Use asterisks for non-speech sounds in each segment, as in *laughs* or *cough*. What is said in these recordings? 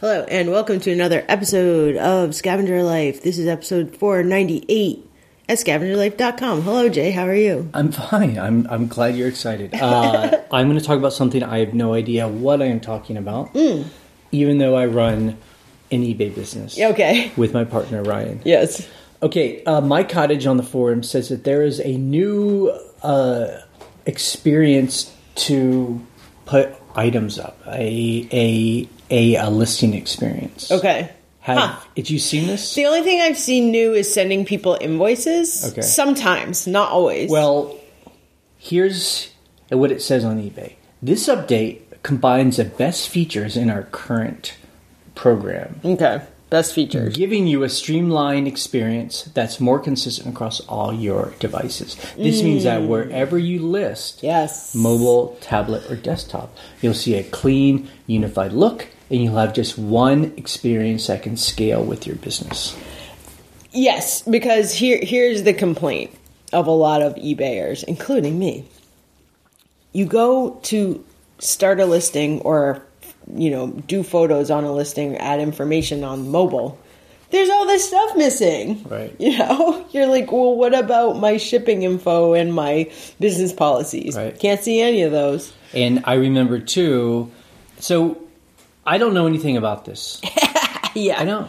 Hello, and welcome to another episode of Scavenger Life. This is episode 498 at scavengerlife.com. Hello, Jay. How are you? I'm fine. I'm I'm glad you're excited. Uh, *laughs* I'm going to talk about something I have no idea what I am talking about, even though I run an eBay business. Okay. With my partner Ryan. Yes. Okay, uh, my cottage on the forum says that there is a new uh, experience to put items up, a a a, a listing experience. Okay. Have Huh. had you seen this? The only thing I've seen new is sending people invoices. Okay. Sometimes, not always. Well, here's what it says on eBay. This update combines the best features in our current program, okay. Best features. giving you a streamlined experience that's more consistent across all your devices. This means that mm. wherever you list, Yes. mobile, tablet, or desktop, you'll see a clean, unified look, and you'll have just one experience that can scale with your business. Yes, because here here's the complaint of a lot of eBayers, including me. You go to start a listing or you know, do photos on a listing, add information on mobile. There's all this stuff missing. Right. *laughs* You know, you're like, well, what about my shipping info and my business policies? Right. Can't see any of those. And I remember too, so I don't know anything about this. *laughs* Yeah, I know.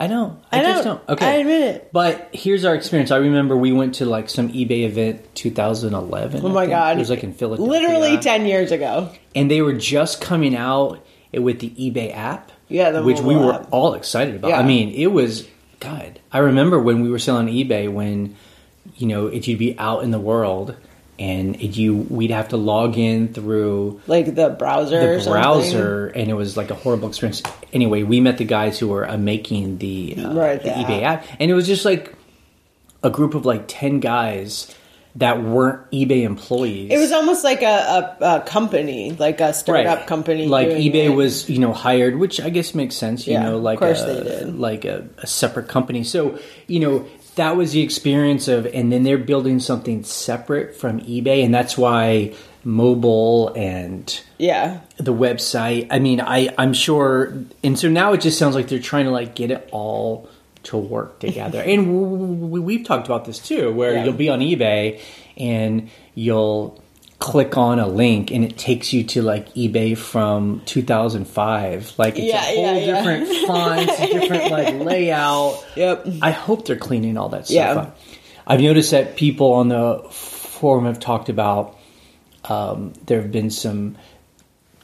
I know. I I, just don't. don't. Okay. I admit it. But here's our experience. I remember we went to like some eBay event 2011. Oh my god, It was like in Philadelphia. Literally ten years ago. And they were just coming out with the eBay app. Yeah, the which we were app. all excited about. Yeah. I mean, it was God. I remember when we were selling on eBay when you know if you'd be out in the world and you we'd have to log in through Like the browser. the something. browser and it was like a horrible experience anyway we met the guys who were uh, making the, uh, Right, the the ebay app and it was just like a group of like 10 guys that weren't ebay employees It was almost like a, a, a company, like a startup Right. company. like ebay it. was you know hired which i guess makes sense you Yeah, know of like course a, they did. like a, a separate company so you know that was the experience of and then they're building something separate from ebay and that's why mobile and Yeah. the website. I mean, I I'm sure, and so now it just sounds like they're trying to like get it all to work together. *laughs* and w- w- we've talked about this too, where Yeah. you'll be on eBay and you'll click on a link and it takes you to like eBay from 2005 like it's Yeah, a whole yeah, different *laughs* font different like *laughs* layout Yep. I hope they're cleaning all that stuff Yeah. up. I've noticed that people on the forum have talked about um, there have been some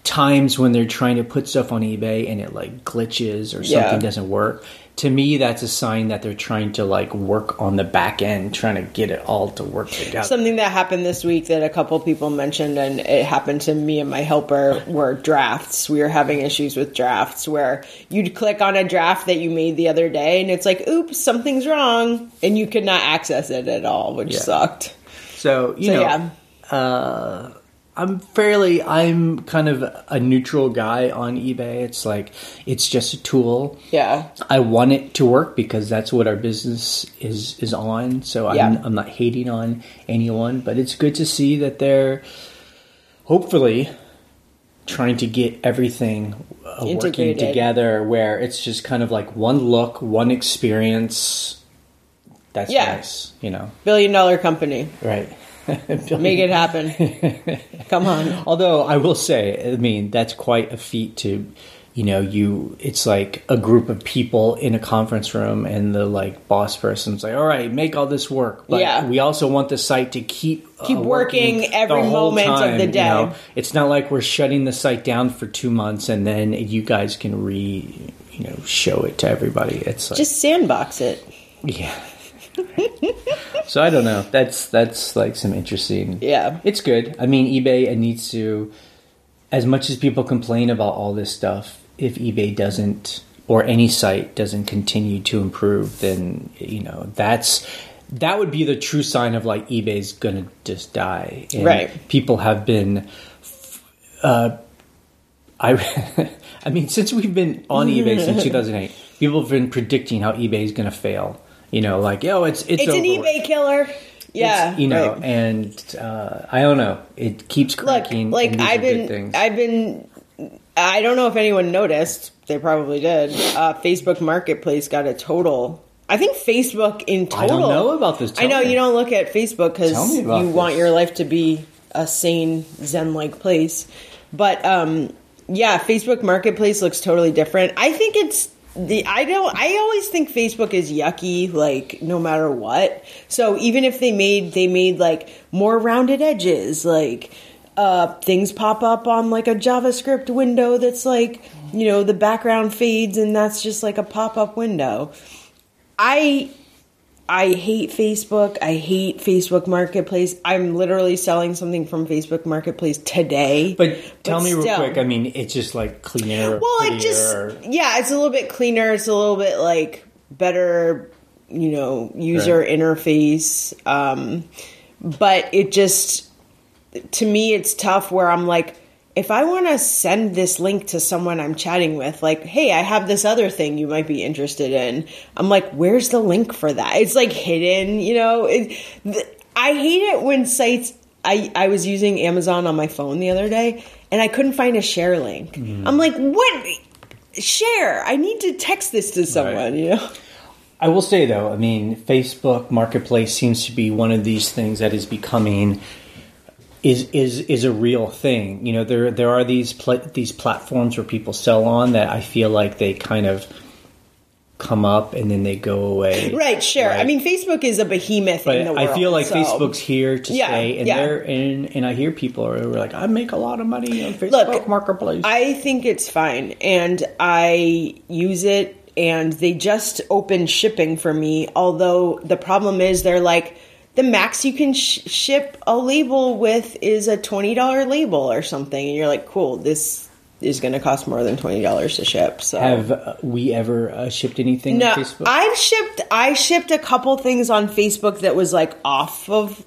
times when they're trying to put stuff on eBay and it like glitches or something doesn't work. To me, that's a sign that they're trying to like work on the back end, trying to get it all to work together. Something that happened this week that a couple people mentioned, and it happened to me and my helper, were drafts. We were having issues with drafts where you'd click on a draft that you made the other day, and it's like, oops, something's wrong, and you could not access it at all, which Yeah. sucked. So you So, know, yeah. uh, I'm fairly, I'm kind of a neutral guy on eBay. It's like it's just a tool. Yeah. I want it to work because that's what our business is is on. So Yeah. I'm, I'm not hating on anyone, but it's good to see that they're hopefully trying to get everything uh, working together where it's just kind of like one look, one experience. That's Yeah. nice, you know. Billion dollar company. Right. *laughs* Make it happen. *laughs* Come on. Although I will say, I mean, that's quite a feat to, you know, you. It's like a group of people in a conference room, and the like boss person's like, "All right, make all this work." But Yeah. we also want the site to keep uh, Keep working every the whole moment of time, the you day. know? It's not like we're shutting the site down for two months and then you guys can re, you know, show it to everybody. It's like, Just sandbox it. yeah. *laughs* so I don't know. That's that's like some interesting. Yeah. It's good. I mean, eBay it needs to. As much as people complain about all this stuff, if eBay doesn't or any site doesn't continue to improve, then you know that's that would be the true sign of like eBay's gonna just die. And Right. People have been. Uh, I, *laughs* I mean, since we've been on eBay since *laughs* 2008, people have been predicting how eBay is going to fail. You know, like, yo, it's it's, It's an eBay killer. Yeah. It's, you know, right. and uh, I don't know. It keeps look like and these i've are good been things. i've been I don't know if anyone noticed. They probably did. Uh, Facebook Marketplace got a total. I think Facebook in total. I don't know about this. I know me. you don't look at Facebook because you about want your life to be a sane Zen-like place. But um, yeah, Facebook Marketplace looks totally different. I think it's the I don't. I always think Facebook is yucky, like no matter what. So even if they made they made like more rounded edges, like uh, things pop up on like a JavaScript window that's like you know the background fades and that's just like a pop up window. I I hate Facebook. I hate Facebook Marketplace. I'm literally selling something from Facebook Marketplace today. But tell me real quick. I mean, it's just like cleaner. Well, it just yeah, it's a little bit cleaner. It's a little bit like better, you know, user Right. interface. Um, but it just to me, it's tough. Where I'm like, if I want to send this link to someone I'm chatting with, like, hey, I have this other thing you might be interested in. I'm like, where's the link for that? It's like hidden, you know. It, th- I hate it when sites. I, I was using Amazon on my phone the other day and I couldn't find a share link. Mm-hmm. I'm like, what? Share. I need to text this to someone, Right. you know? I will say though, I mean, Facebook Marketplace seems to be one of these things that is becoming is is is a real thing. You know, there there are these pla- these platforms where people sell on that I feel like they kind of come up and then they go away. Right, sure. I mean, Facebook is a behemoth But in the world. I feel like so- Facebook's here to Yeah, stay, and yeah. they're and, and I hear people are like, I make a lot of money on Facebook Look, Marketplace. I think it's fine, and I use it. And they just opened shipping for me. Although the problem is, they're like the max you can sh- ship a label with is a twenty dollar label or something, and you're like, cool, this is going to cost more than twenty dollars to ship. So Have uh, we ever uh, shipped anything no, on Facebook? I've shipped. I shipped a couple things on Facebook that was like off of.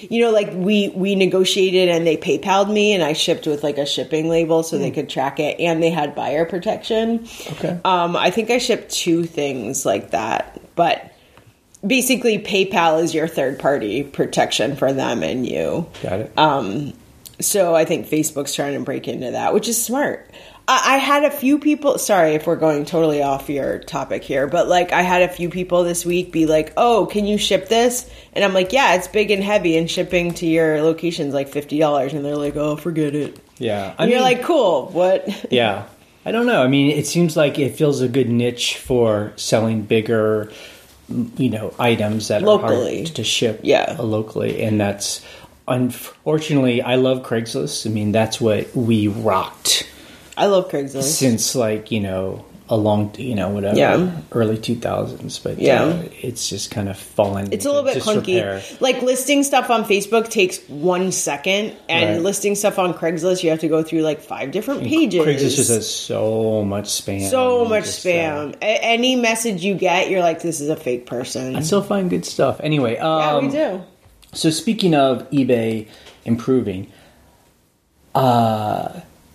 You know, like we we negotiated and they PayPal'd me, and I shipped with like a shipping label so they could track it, and they had buyer protection. Okay. Um, I think I shipped two things like that, but basically PayPal is your third party protection for them and you. Got it. Um, so I think Facebook's trying to break into that, which is smart. I, I had a few people. Sorry if we're going totally off your topic here, but like I had a few people this week be like, "Oh, can you ship this?" And I'm like, "Yeah, it's big and heavy, and shipping to your location's like fifty dollars." And they're like, "Oh, forget it." yeah, I And you're like, "Cool, what?" *laughs* Yeah. I don't know. I mean, it seems like it fills a good niche for selling bigger, you know, items that Locally. are hard to ship Yeah. uh, locally. And that's, unfortunately, I love Craigslist. I mean, that's what we rocked I love Craigslist. since, like, you know, a long, you know, whatever, Yeah. early 2000s. But Yeah. uh, it's just kind of fallen. It's a little bit clunky. Like listing stuff on Facebook takes one second, and Right. listing stuff on Craigslist, you have to go through like five different pages. Craigslist just has so much spam. so much just, uh, spam. A- any message you get, you're like, this is a fake person. I still find good stuff. Anyway, yeah, um, we do. So speaking of eBay improving, uh,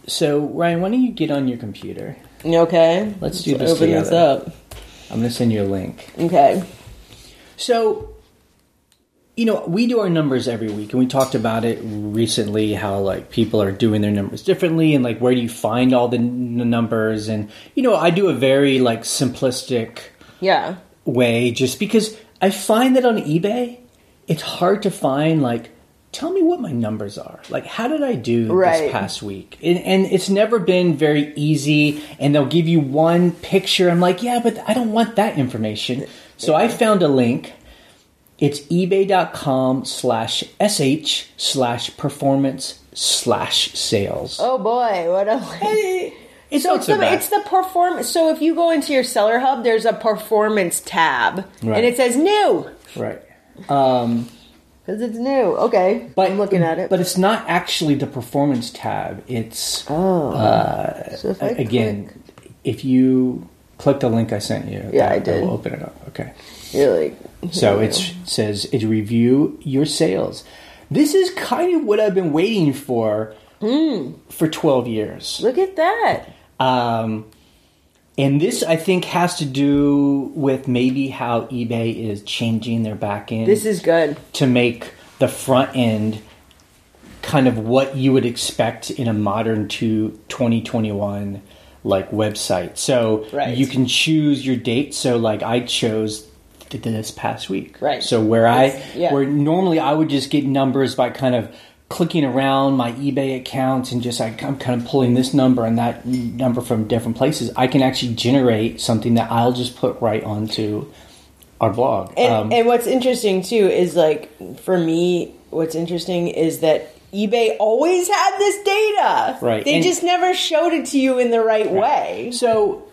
so Ryan, why don't you get on your computer? Okay, Let's do this Open this up. I'm gonna send you a link. Okay. So, you know, we do our numbers every week, and we talked about it recently. How like people are doing their numbers differently, and like where do you find all the n- numbers? And you know, I do a very like simplistic Yeah. way just because I find that on eBay, it's hard to find like tell me what my numbers are. Like how did I do Right. this past week? And, and it's never been very easy and they'll give you one picture. I'm like, yeah, but I don't want that information. So I found a link. It's ebay.com slash sh slash performance slash sales. Oh boy, what a. It's So it's the, it's the perform. So if you go into your seller hub, there's a performance tab, Right. and it says new right. Um, because it's new. Okay, But I'm looking at it. But it's not actually the performance tab. It's oh, uh, so if I again, if you click the link I sent you, Yeah, that- I did. will open it up. Okay. click, you're like, So hmm. it says it review your sales. This is kind of what I've been waiting for hmm. for twelve years. look at that. Um, and this, I think, has to do with maybe how eBay is changing their back end This is good. to make the front end kind of what you would expect in a modern to 2021 like website. So Right. you can choose your date. So like I chose th- this past week. Right. So where I yeah. where normally I would just get numbers by kind of clicking around my eBay accounts and just like I'm kind of pulling this number and that number from different places. I can actually generate something that I'll just put right onto our blog. And, Um, and what's interesting too is like for me, what's interesting is that eBay always had this data. Right. They And- just never showed it to you in the right way. so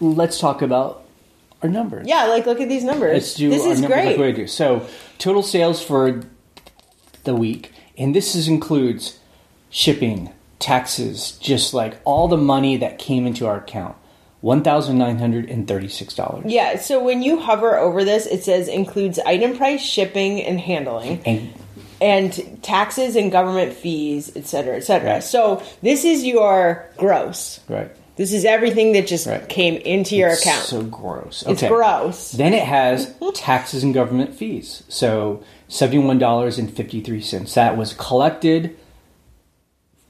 let's talk about our numbers. Yeah, like look at these numbers. Let's do this is numbers great. like. So total sales for the week, and this is, includes shipping, taxes, just like all the money that came into our account. One thousand nine hundred and thirty-six dollars. Yeah, so when you hover over this, it says includes item price, shipping, and handling, And and taxes and government fees, et cetera, et cetera. Right. So this is your gross. right, This is everything that just Right. came into your It's account. So gross. it's gross. Then it has taxes and government fees. So seventy-one dollars and fifty-three cents. That was collected,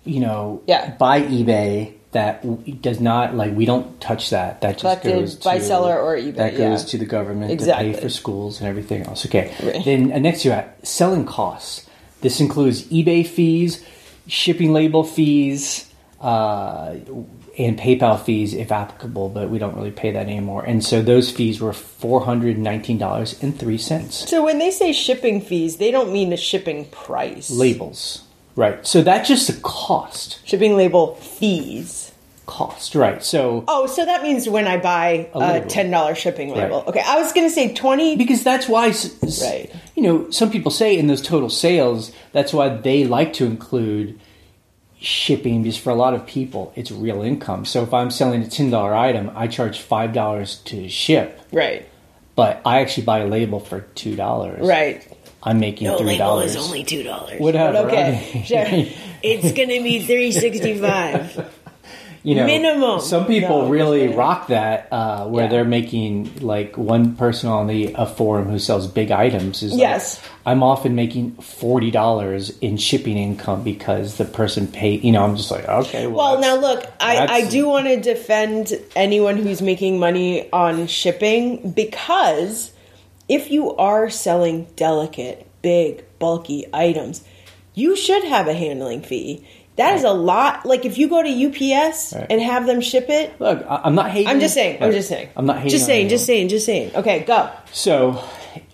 you know, Yeah. by eBay. That does not like we don't touch that. That just Collected goes by to, seller or eBay, That goes yeah. to the government Exactly. to pay for schools and everything else. Okay. Right. Then uh, next you that, selling costs. This includes eBay fees, shipping label fees, uh, and PayPal fees if applicable, but we don't really pay that anymore. And so those fees were four hundred nineteen dollars and three cents. So when they say shipping fees, they don't mean the shipping price. Labels, right? So that's just the cost. Shipping label fees. Cost, right? So Oh, so that means when I buy A a, ten dollar shipping label. Right. Okay, I was going to say twenty. because that's why, Right. you know, some people say in those total sales, that's why they like to include shipping because for a lot of people it's real income. So if I'm selling a ten dollar item, I charge five dollars to ship, Right. but I actually buy a label for two dollars. Right. I'm making No three label dollars. is only two dollars. Whatever, okay. I mean- sure. *laughs* It's gonna be three sixty five. *laughs* you know, Minimum. Some people No, really rock that, uh, where Yeah. they're making like one person on the a forum who sells big items is like, Yes. I'm often making forty dollars in shipping income because the person paid. You know, I'm just like, okay, well, Well, now look, I, I do want to defend anyone who's making money on shipping because if you are selling delicate, big, bulky items, you should have a handling fee. That is a lot. Like if you go to UPS Right. and have them ship it, look, I- I'm not hating. I'm just saying. I'm just saying. I'm not hating. Just saying. Just saying. Just saying. Okay, go. So,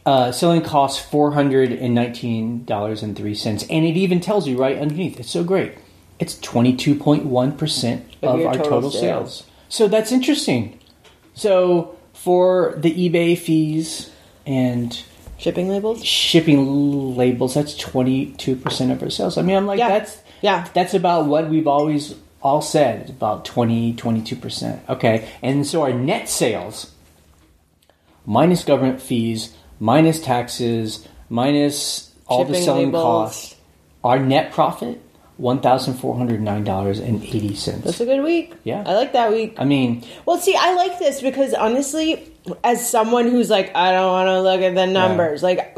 uh, selling costs four hundred and nineteen dollars and three cents, and it even tells you right underneath. It's so great. It's twenty two point one percent Of of our total total, sales. sales. So that's interesting. So for the eBay fees and Shipping labels. shipping labels, that's twenty two percent of our sales. I mean, I'm like, Yeah. that's Yeah. that's about what we've always all said about 20 22% okay and so our net sales minus government fees minus taxes minus all the selling labels. costs our net profit $1409.80 That's a good week. Yeah. I like that week. i mean Well, see, I like this because honestly, as someone who's like, I don't want to look at the numbers, like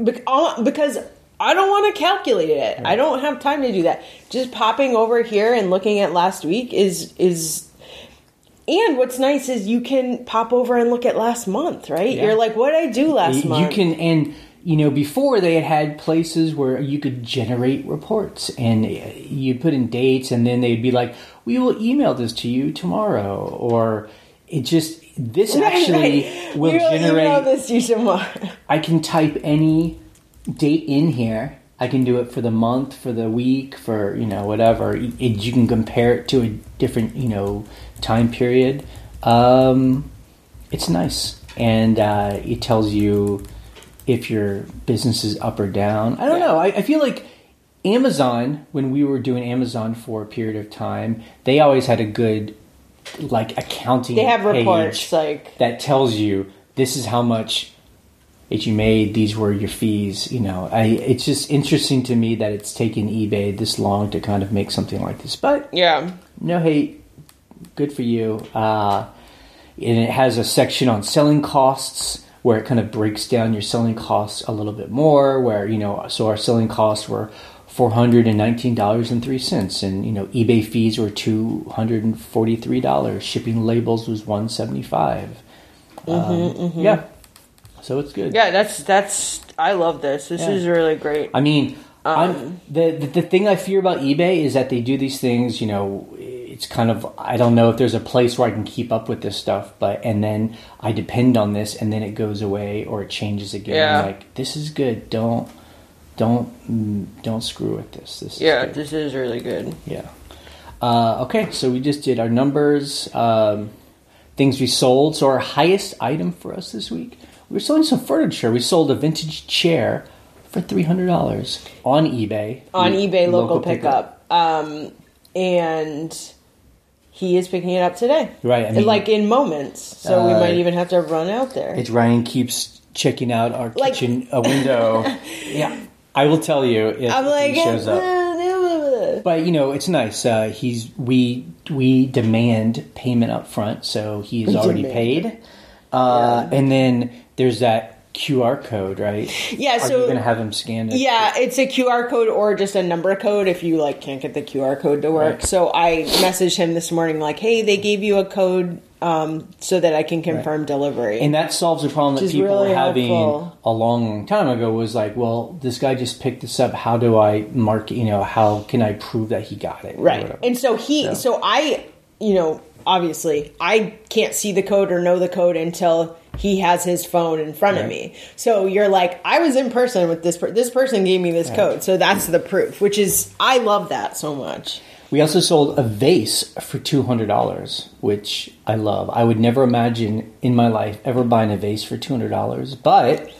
because I don't want to calculate it. I don't have time to do that. Just popping over here and looking at last week is is. And what's nice is you can pop over and look at last month, right? Yeah. You're like, what did I do last you month? You can and you know before they had had places where you could generate reports and uh, you put in dates and then they'd be like we will email this to you tomorrow or it just this *laughs* actually right. will We generate this you tomorrow. i can type any date in here i can do it for the month for the week for you know whatever. It, you can compare it to a different you know time period. Um, it's nice. And uh, it tells you if your business is up or down. I don't Yeah. know. I, I feel like amazon when we were doing amazon for a period of time they always had a good like accounting They have reports like that tells you this is how much that you made these were your fees you know I, it's just interesting to me that it's taken ebay this long to kind of make something like this but yeah. no hate good for you uh, and it has a section on selling costs where it kind of breaks down your selling costs a little bit more where you know so our selling costs were four hundred and nineteen dollars and three cents, and you know eBay fees were two hundred and forty three dollars. Shipping labels was one seventy five. Um, Yeah, so it's good. Yeah, that's that's. I love this. This Yeah. is really great. I mean, Um, I'm, the, the the thing I fear about eBay is that they do these things. You know, it's kind of I don't know if there's a place where I can keep up with this stuff, but and then I depend on this, and then it goes away or it changes again. Yeah. Like this is good. Don't don't don't screw with this. This is yeah, good. this is really good. Yeah. Uh, okay, so we just did our numbers, um, things we sold. So our highest item for us this week, we were selling some furniture. We sold a vintage chair for three hundred dollars on eBay. On eBay, local, pickup. Um, and he is picking it up today. Right, I mean- like in moments. So we Uh, might even have to run out there. It's Ryan keeps checking out our Like- kitchen window. *laughs* yeah, I will tell you if, I'm like, he shows up. *laughs* But you know, it's nice. Uh, he's we we demand payment up front, so he's We already demand. paid. Uh, And then there's that QR code, right? Yeah, Are so- you're gonna have them scan it? Yeah, it's a QR code or just a number code if you like can't get the QR code to work. Right. So I messaged him this morning like, "Hey, they gave you a code um, so that I can confirm delivery." And that solves a problem that Which people really were having helpful. a long time ago. Was like, well, this guy just picked this up. How do I mark? You know, how can I prove that he got it? right. And so he, So- so I, you know, obviously I can't see the code or know the code until he has his phone in front of me. So you're like, I was in person with this. Per- this person gave me this code, so that's the proof. Which is, I love that so much. We also sold a vase for two hundred dollars, which I love. I would never imagine in my life ever buying a vase for two hundred dollars, but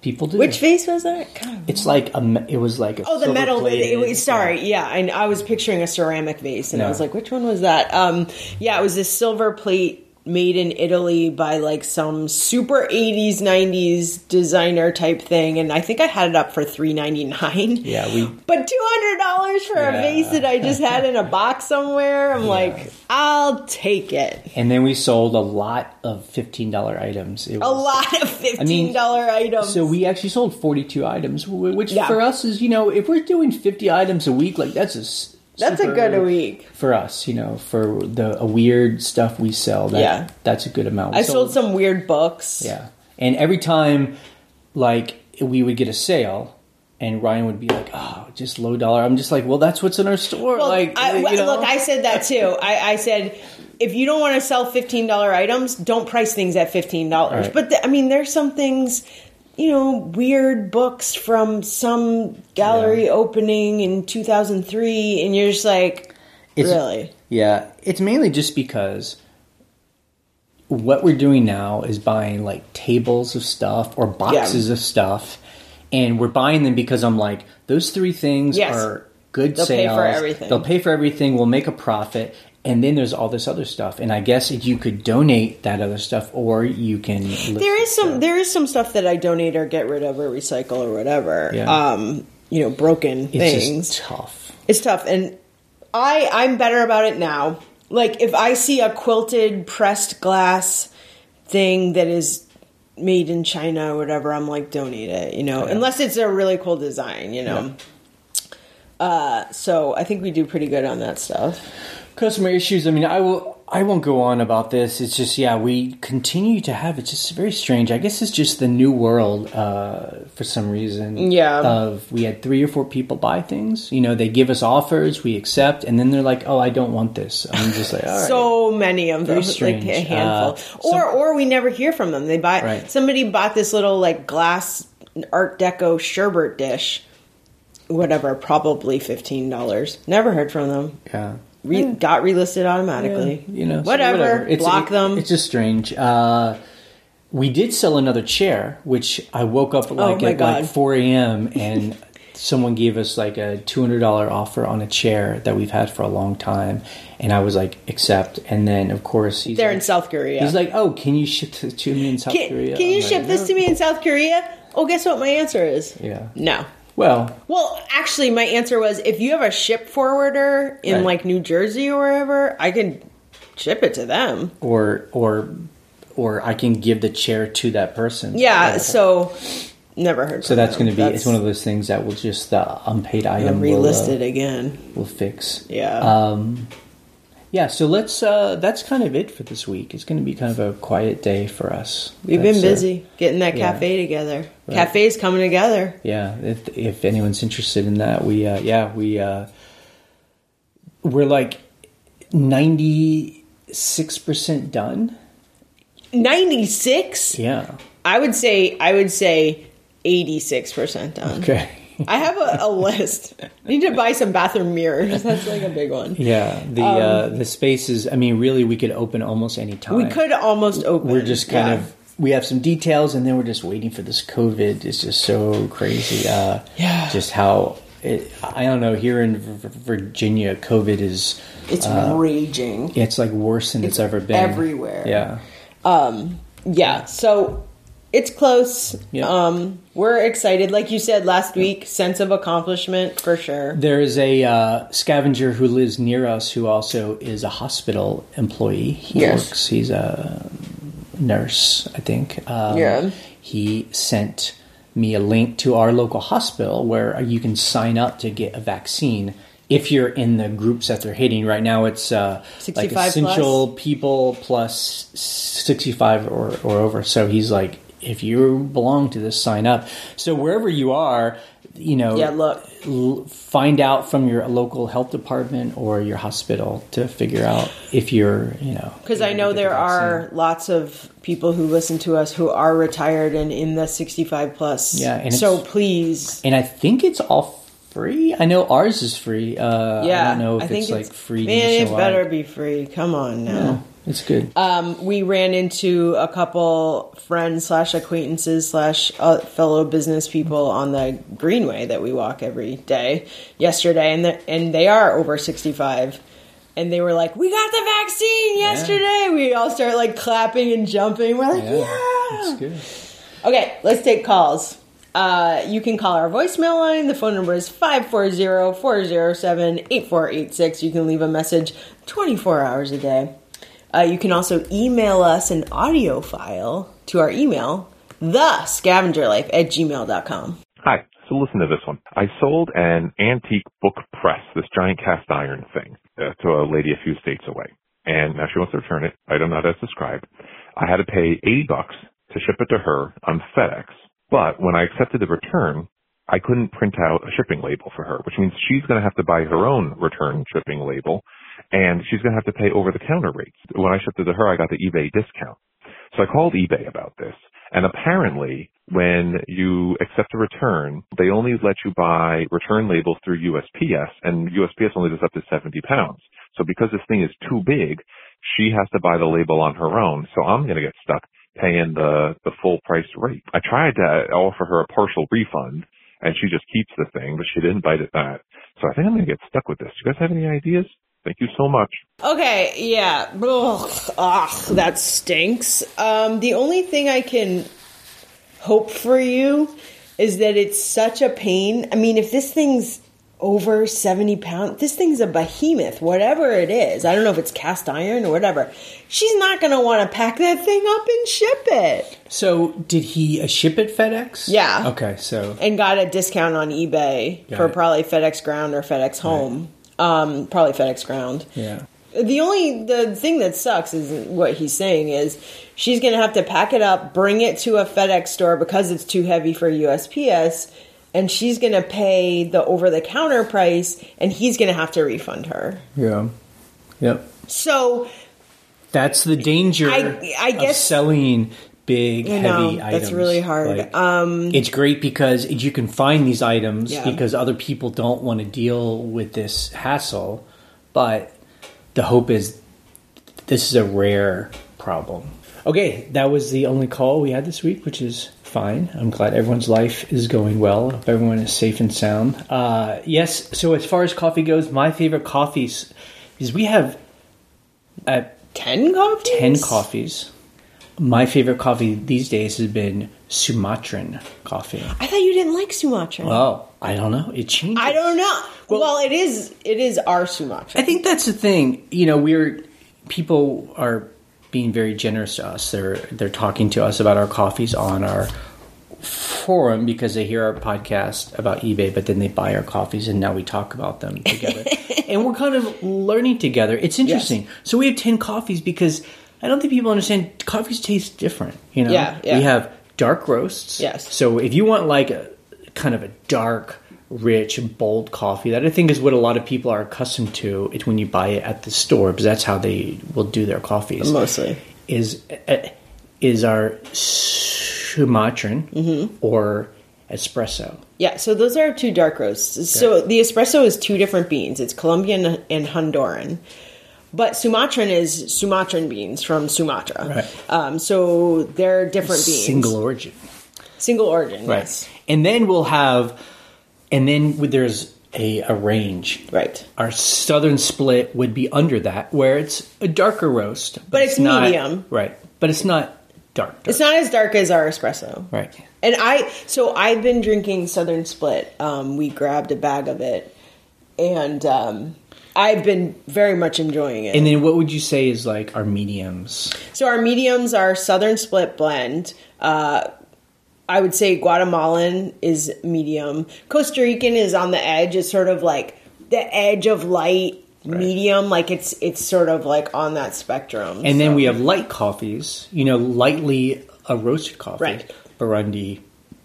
people do. Which vase was that? God, It's like a. It was like a. Oh, the metal. Was sorry, yeah, and I was picturing a ceramic vase, and I was like, which one was that? Um, yeah, it was this silver plate made in Italy by like some super '80s '90s designer type thing, and I think I had it up for three ninety nine. Yeah, we. But two hundred dollars for a vase that I just had in a *laughs* box somewhere, I'm like, I'll take it. And then we sold a lot of fifteen dollar items. It A lot of fifteen dollar items. So we actually sold 42 items, which Yeah. for us is, you know, if we're doing 50 items a week, like that's a That's a good week. for us, you know, for the a weird stuff we sell. That, Yeah. that's a good amount. We I sold some weird books. yeah, and every time, like we would get a sale. And Ryan would be like, "Oh, just low dollar." I'm just like, "Well, that's what's in our store." Well, like, I, you know? look, I said that too. *laughs* I, I said, if you don't want to sell fifteen dollar items, don't price things at fifteen dollars. Right. But the, I mean, there's some things, you know, weird books from some gallery Yeah. opening in 2003, and you're just like, It's- really? Yeah, it's mainly just because what we're doing now is buying like tables of stuff or boxes of stuff, and we're buying them because I'm like, those three things Yes. are good They'll pay sales. for everything. They'll pay for everything. We'll make a profit. And then there's all this other stuff, and I guess if you could donate that other stuff, or you can. There is some so- there is some stuff that I donate or get rid of or recycle or whatever. Yeah. Um, you know, broken It's things. just tough. It's tough, and I I'm better about it now. Like if I see a quilted pressed glass thing that is made in China or whatever, I'm like donate it. You know, Yeah. unless it's a really cool design. You know. Uh, so I think we do pretty good on that stuff. customer issues i mean i will i won't go on about this it's just yeah we continue to have it's just very strange i guess it's just the new world uh for some reason Yeah. of we had three or four people buy things you know they give us offers we accept and then they're like oh i don't want this i'm just like all *laughs* right So many of them, like a handful, Uh, or or we never hear from them. They buy Right. somebody bought this little like glass Art Deco sherbet dish, whatever, probably fifteen dollars. Never heard from them. yeah Re- Got relisted automatically. Yeah, you know, so whatever. It's, Block it- them. It's just strange. Uh, we did sell another chair, which I woke up like Oh at God. like 4 a.m. *laughs* and someone gave us like a $200 offer on a chair that we've had for a long time, and I was like, accept. And then of course he's They're like, in South Korea. He's like, oh, can you ship this to me in South can, Korea? can you I'm ship like, this "No." to me in South Korea? Oh, guess what my answer is? Yeah. No. Well, Well, actually, my answer was if you have a ship forwarder in Right. like New Jersey or wherever, I can ship it to them. or or or I can give the chair to that person. Yeah, so Never heard. So that's going to be That's- it's one of those things that will just the unpaid item will, relist uh, it again. will fix. Yeah. Um, yeah. So let's. Uh, that's kind of it for this week. It's going to be kind of a quiet day for us. We've That's, been busy getting that yeah. cafe together. Cafe's coming together. yeah. If if anyone's interested in that, we uh, yeah we uh, we're like ninety six percent done. Ninety six. Yeah. I would say. I would say eighty six percent done. Okay. *laughs* I have a, a list. I need to buy some bathroom mirrors. *laughs* That's like a big one. Yeah. The uh, the spaces. I mean, really, we could open almost any time. Um, We could almost open. we're just kind Yeah. of we have some details and then we're just waiting for this covid it's just so crazy uh Yeah. just how it, i don't know here in virginia covid is It's raging. it's like worse than it's, It's ever been everywhere. yeah Yeah. So it's close. Yeah. Um, we're excited. Like you said last week, sense of accomplishment for sure. there is a uh, scavenger who lives near us who also is a hospital employee he Yes. works he's a nurse i think um, Yeah. he sent me a link to our local hospital where you can sign up to get a vaccine if you're in the groups that they're hitting right now it's uh, like 65 essential people plus 65 or, or over so he's like if you belong to this sign up so wherever you are you know Yeah, look. l- find out from your local health department or your hospital to figure out if you're you know Because I know able to get there are lots of people who listen to us who are retired and in the 65 plus. Yeah, and so please. and i think it's all free i know ours is free uh Yeah. i don't know if I think it's, like free Man, it better be free. Come on now. No, it's good Um, we ran into a couple friends slash acquaintances slash uh, fellow business people on the greenway that we walk every day yesterday, and and they are over sixty five. And they were like, "We got the vaccine yesterday." We all start like clapping and jumping. We're like, yeah, "Yeah!" Okay, let's take calls. Uh, you can call our voicemail line. The phone number is 540-407-8486. You can leave a message 24 hours a day. Uh, you can also email us an audio file to our email, thescavengerlife at gmail.com. Hi. So listen to this one. I sold an antique book press, this giant cast iron thing, uh, to a lady a few states away. And now she wants to return it, item not as described. I had to pay 80 bucks to ship it to her on FedEx. But when I accepted the return, I couldn't print out a shipping label for her, which means she's going to have to buy her own return shipping label and she's going to have to pay over the counter rates. When I shipped it to her, I got the eBay discount. So I called eBay about this. And apparently, when you accept a return, they only let you buy return labels through USPS, and USPS only does up to 70 pounds. So because this thing is too big, she has to buy the label on her own. So I'm going to get stuck paying the, the full price rate. I tried to offer her a partial refund, and she just keeps the thing, but she didn't bite at that. So I think I'm going to get stuck with this. Do you guys have any ideas? Thank you so much. Okay, yeah. Ugh, ugh, that stinks. Um, the only thing I can hope for you is that it's such a pain. I mean, if this thing's over 70 pounds, this thing's a behemoth, whatever it is. I don't know if it's cast iron or whatever. She's not going to want to pack that thing up and ship it. so did he uh, ship it fedex Yeah. okay so And got a discount on eBay Got for it. probably FedEx Ground or FedEx Home. Um, probably FedEx Ground. yeah The only the thing that sucks is what he's saying is she's going to have to pack it up, bring it to a FedEx store because it's too heavy for USPS, and she's going to pay the over the counter price, and he's going to have to refund her. yeah yep So That's the danger I- I of guess- selling big, I know, heavy that's really hard. Um, it's great because you can find these items Yeah. because other people don't want to deal with this hassle, but the hope is this is a rare problem. Okay, that was the only call we had this week, which is fine. I'm glad everyone's life is going well. Hope everyone is safe and sound. Uh, yes, so as far as coffee goes, my favorite coffees is we have uh, ten coffees. 10 coffees. My favorite coffee these days has been Sumatran coffee. I thought you didn't like Sumatra. Well, I don't know. It changes. I don't know. Well, it is. It is our Sumatra. I think that's the thing. You know, we're people are being very generous to us. They're they're talking to us about our coffees on our forum because they hear our podcast about eBay, but then they buy our coffees and now we talk about them together. *laughs* and we're kind of learning together. It's interesting. So we have 10 coffees because I don't think people understand coffees taste different. You know, Yeah, yeah. we have dark roasts. Yes. So if you want like a kind of a dark, rich, bold coffee, that I think is what a lot of people are accustomed to. It's when you buy it at the store because that's how they will do their coffees Mostly. is uh, is our Sumatran Mm-hmm. or espresso. Yeah, so those are two dark roasts. So the espresso is two different beans. It's Colombian and Honduran. But Sumatran is Sumatran beans from Sumatra. Right. Um, so they're different beans. Single origin. Single origin, Right. yes. And then we'll have, and then there's a, a range. Right. Our southern split would be under that, where it's a darker roast, but, it's not- medium. right? But it's not dark. dark. It's not as dark as our espresso. right. And I, so I've been drinking Southern Split. Um, we grabbed a bag of it, and um, I've been very much enjoying it. And then what would you say is like our mediums? So our mediums are Southern Split blend. Uh, I would say Guatemalan is medium. Costa Rican is on the edge. It's sort of like the edge of light medium. Like it's it's sort of like on that spectrum. And then we have light coffees, you know, lightly a roasted coffee. Right. Burundi,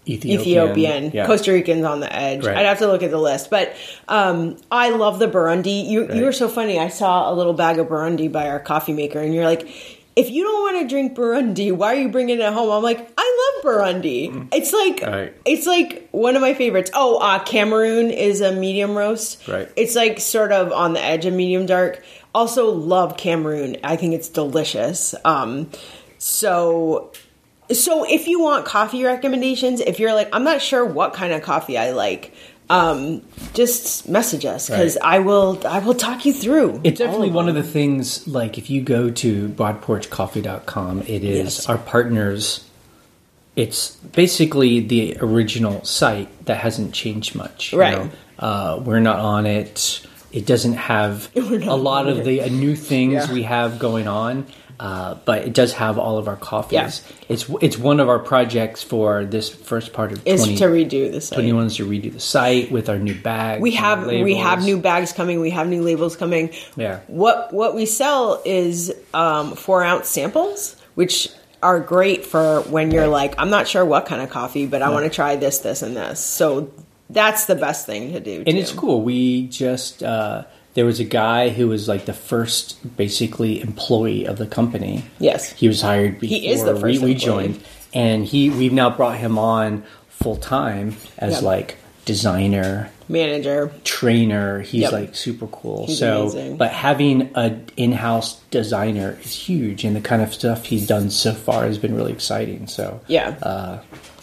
Ethiopian. Ethiopian, Yeah. Costa Rican's on the edge. Right. I'd have to look at the list, but um, I love the Burundi. You Right. you were so funny. I saw a little bag of Burundi by our coffee maker, and you're like, if you don't want to drink Burundi, why are you bringing it home? I'm like, I love Burundi. It's like Right. it's like one of my favorites. Oh, uh, Cameroon is a medium roast. Right. It's like sort of on the edge of medium dark. Also love Cameroon. I think it's delicious. Um, so so if you want coffee recommendations, if you're like, I'm not sure what kind of coffee I like, um, just message us because Right. I will I will talk you through. It's definitely of one of the things, like if you go to broadporchcoffee.com, it is Yes. our partners. It's basically the original site that hasn't changed much. you Right. know? Uh, we're not on it. It doesn't have *laughs* a lot of the uh, new things Yeah. we have going on. Uh, but it does have all of our coffees. Yeah. It's it's one of our projects for this first part of is 20, to redo the site. 21 is to redo the site with our new bags. we have we have new bags coming. We have new labels coming. Yeah. What what we sell is um, four ounce samples, which are great for when you're like, I'm not sure what kind of coffee, but I want to try this, this, and this. So that's the best thing to do. and too. it's cool. We just uh, there was a guy who was like the first basically employee of the company. Yes. he was hired before He is the we, first we employee. joined, and he we've now brought him on full time as Yeah. like designer Manager. trainer. He's Yep. like super cool. He's so, amazing. but having a in-house designer is huge, and the kind of stuff he's done so far has been really exciting. So, Yeah. Uh,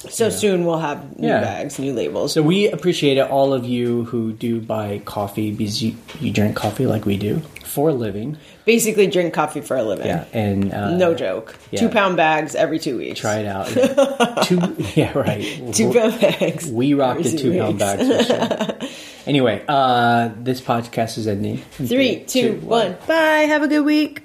so soon we'll have new Yeah. bags, new labels. So we appreciate it, all of you who do buy coffee because you, you drink coffee like we do for a living. Basically, drink coffee for a living. Yeah, and uh, No joke. yeah. Two pound bags every two weeks. Try it out. Yeah. *laughs* two, yeah, right. Two pound bags. We rock the two pound bags. For sure. *laughs* anyway, uh, this podcast is ending. Three, two, one. Bye. Have a good week.